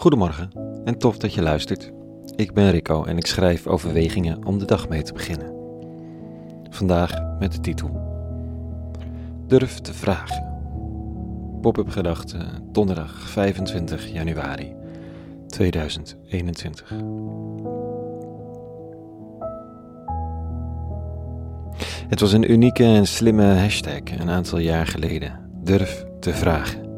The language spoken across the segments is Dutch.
Goedemorgen en tof dat je luistert. Ik ben Rico en ik schrijf overwegingen om de dag mee te beginnen. Vandaag met de titel Durf te vragen. Pop-up gedachten donderdag 25 januari 2021. Het was een unieke en slimme hashtag een aantal jaar geleden. Durf te vragen.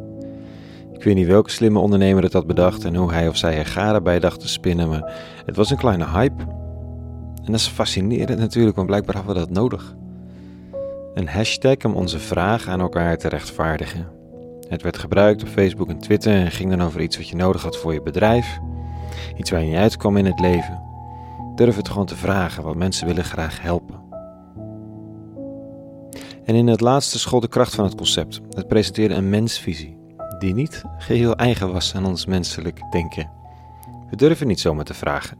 Ik weet niet welke slimme ondernemer het had bedacht en hoe hij of zij er garen bij dacht te spinnen, maar het was een kleine hype. En dat is fascinerend natuurlijk, want blijkbaar hadden we dat nodig. Een hashtag om onze vraag aan elkaar te rechtvaardigen. Het werd gebruikt op Facebook en Twitter en ging dan over iets wat je nodig had voor je bedrijf. Iets waar je niet uitkwam in het leven. Durf het gewoon te vragen, want mensen willen graag helpen. En in het laatste school de kracht van het concept. Het presenteerde een mensvisie die niet geheel eigen was aan ons menselijk denken. We durven niet zomaar te vragen.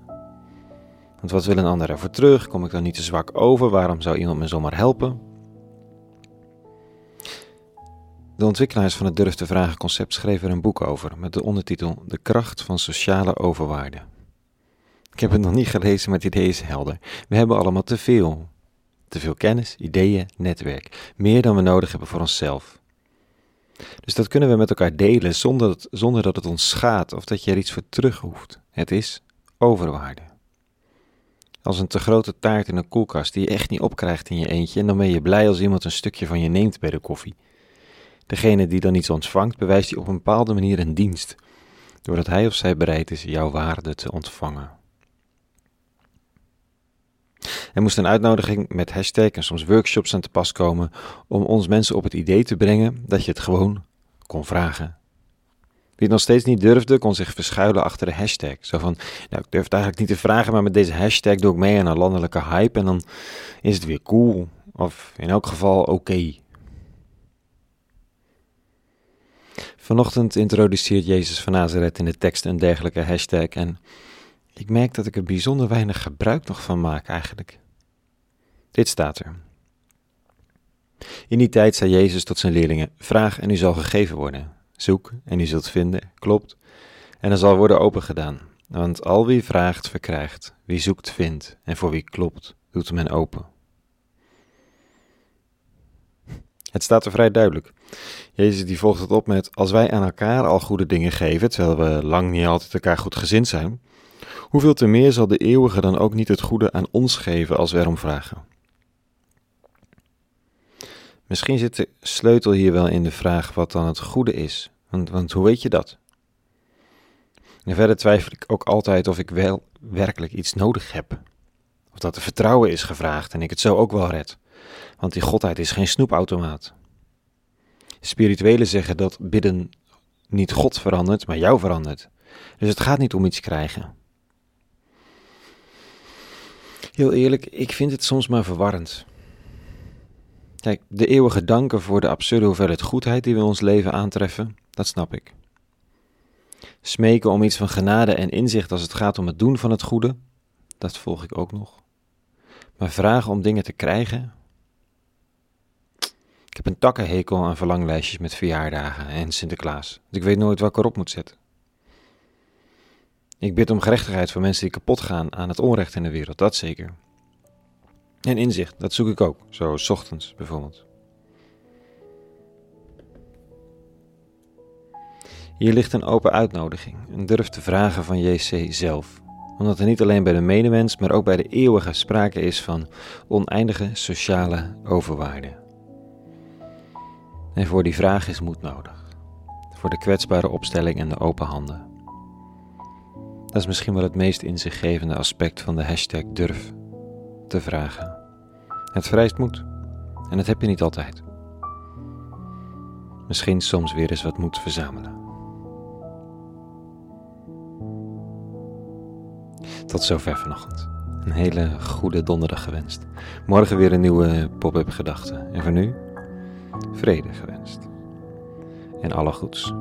Want wat wil een ander ervoor terug? Kom ik dan niet te zwak over? Waarom zou iemand me zomaar helpen? De ontwikkelaars van het Durf te Vragen concept schreven er een boek over met de ondertitel De kracht van sociale overwaarde. Ik heb het nog niet gelezen, maar het idee is helder. We hebben allemaal te veel. Te veel kennis, ideeën, netwerk. Meer dan we nodig hebben voor onszelf. Dus dat kunnen we met elkaar delen zonder dat, zonder dat het ons schaadt of dat je er iets voor terug hoeft. Het is overwaarde. Als een te grote taart in een koelkast die je echt niet opkrijgt in je eentje en dan ben je blij als iemand een stukje van je neemt bij de koffie. Degene die dan iets ontvangt, bewijst hij op een bepaalde manier een dienst, doordat hij of zij bereid is jouw waarde te ontvangen. Er moest een uitnodiging met hashtag en soms workshops aan te pas komen om ons mensen op het idee te brengen dat je het gewoon kon vragen. Wie het nog steeds niet durfde, kon zich verschuilen achter de hashtag. Zo van, nou ik durf het eigenlijk niet te vragen, maar met deze hashtag doe ik mee aan een landelijke hype en dan is het weer cool. Of in elk geval oké. Vanochtend introduceert Jezus van Nazareth in de tekst een dergelijke hashtag en ik merk dat ik er bijzonder weinig gebruik nog van maak eigenlijk. Dit staat er. In die tijd zei Jezus tot zijn leerlingen: Vraag en u zal gegeven worden. Zoek en u zult vinden. Klopt. En er zal worden opengedaan. Want al wie vraagt, verkrijgt. Wie zoekt, vindt. En voor wie klopt, doet men open. Het staat er vrij duidelijk. Jezus die volgt het op met: Als wij aan elkaar al goede dingen geven, terwijl we lang niet altijd elkaar goed gezind zijn, hoeveel te meer zal de eeuwige dan ook niet het goede aan ons geven als we erom vragen? Misschien zit de sleutel hier wel in de vraag wat dan het goede is. Want, want hoe weet je dat? Verder twijfel ik ook altijd of ik wel werkelijk iets nodig heb. Of dat er vertrouwen is gevraagd en ik het zo ook wel red. Want die godheid is geen snoepautomaat. Spirituelen zeggen dat bidden niet God verandert, maar jou verandert. Dus het gaat niet om iets krijgen. Heel eerlijk, ik vind het soms maar verwarrend. Kijk, de eeuwige danken voor de absurde hoeveelheid goedheid die we ons leven aantreffen, dat snap ik. Smeken om iets van genade en inzicht als het gaat om het doen van het goede, dat volg ik ook nog. Maar vragen om dingen te krijgen. Ik heb een takkenhekel aan verlanglijstjes met verjaardagen en Sinterklaas. Dus ik weet nooit wat ik erop moet zetten. Ik bid om gerechtigheid voor mensen die kapot gaan aan het onrecht in de wereld, dat zeker. En inzicht, dat zoek ik ook, zo s ochtends bijvoorbeeld. Hier ligt een open uitnodiging, een durf te vragen van JC zelf, omdat er niet alleen bij de medemens, maar ook bij de eeuwige sprake is van oneindige sociale overwaarde. En voor die vraag is moed nodig, voor de kwetsbare opstelling en de open handen. Dat is misschien wel het meest inzichtgevende aspect van de hashtag durf te vragen. Het vereist moed. En dat heb je niet altijd. Misschien soms weer eens wat moed verzamelen. Tot zover vanochtend. Een hele goede donderdag gewenst. Morgen weer een nieuwe pop-up gedachte. En voor nu, vrede gewenst. En alle goeds.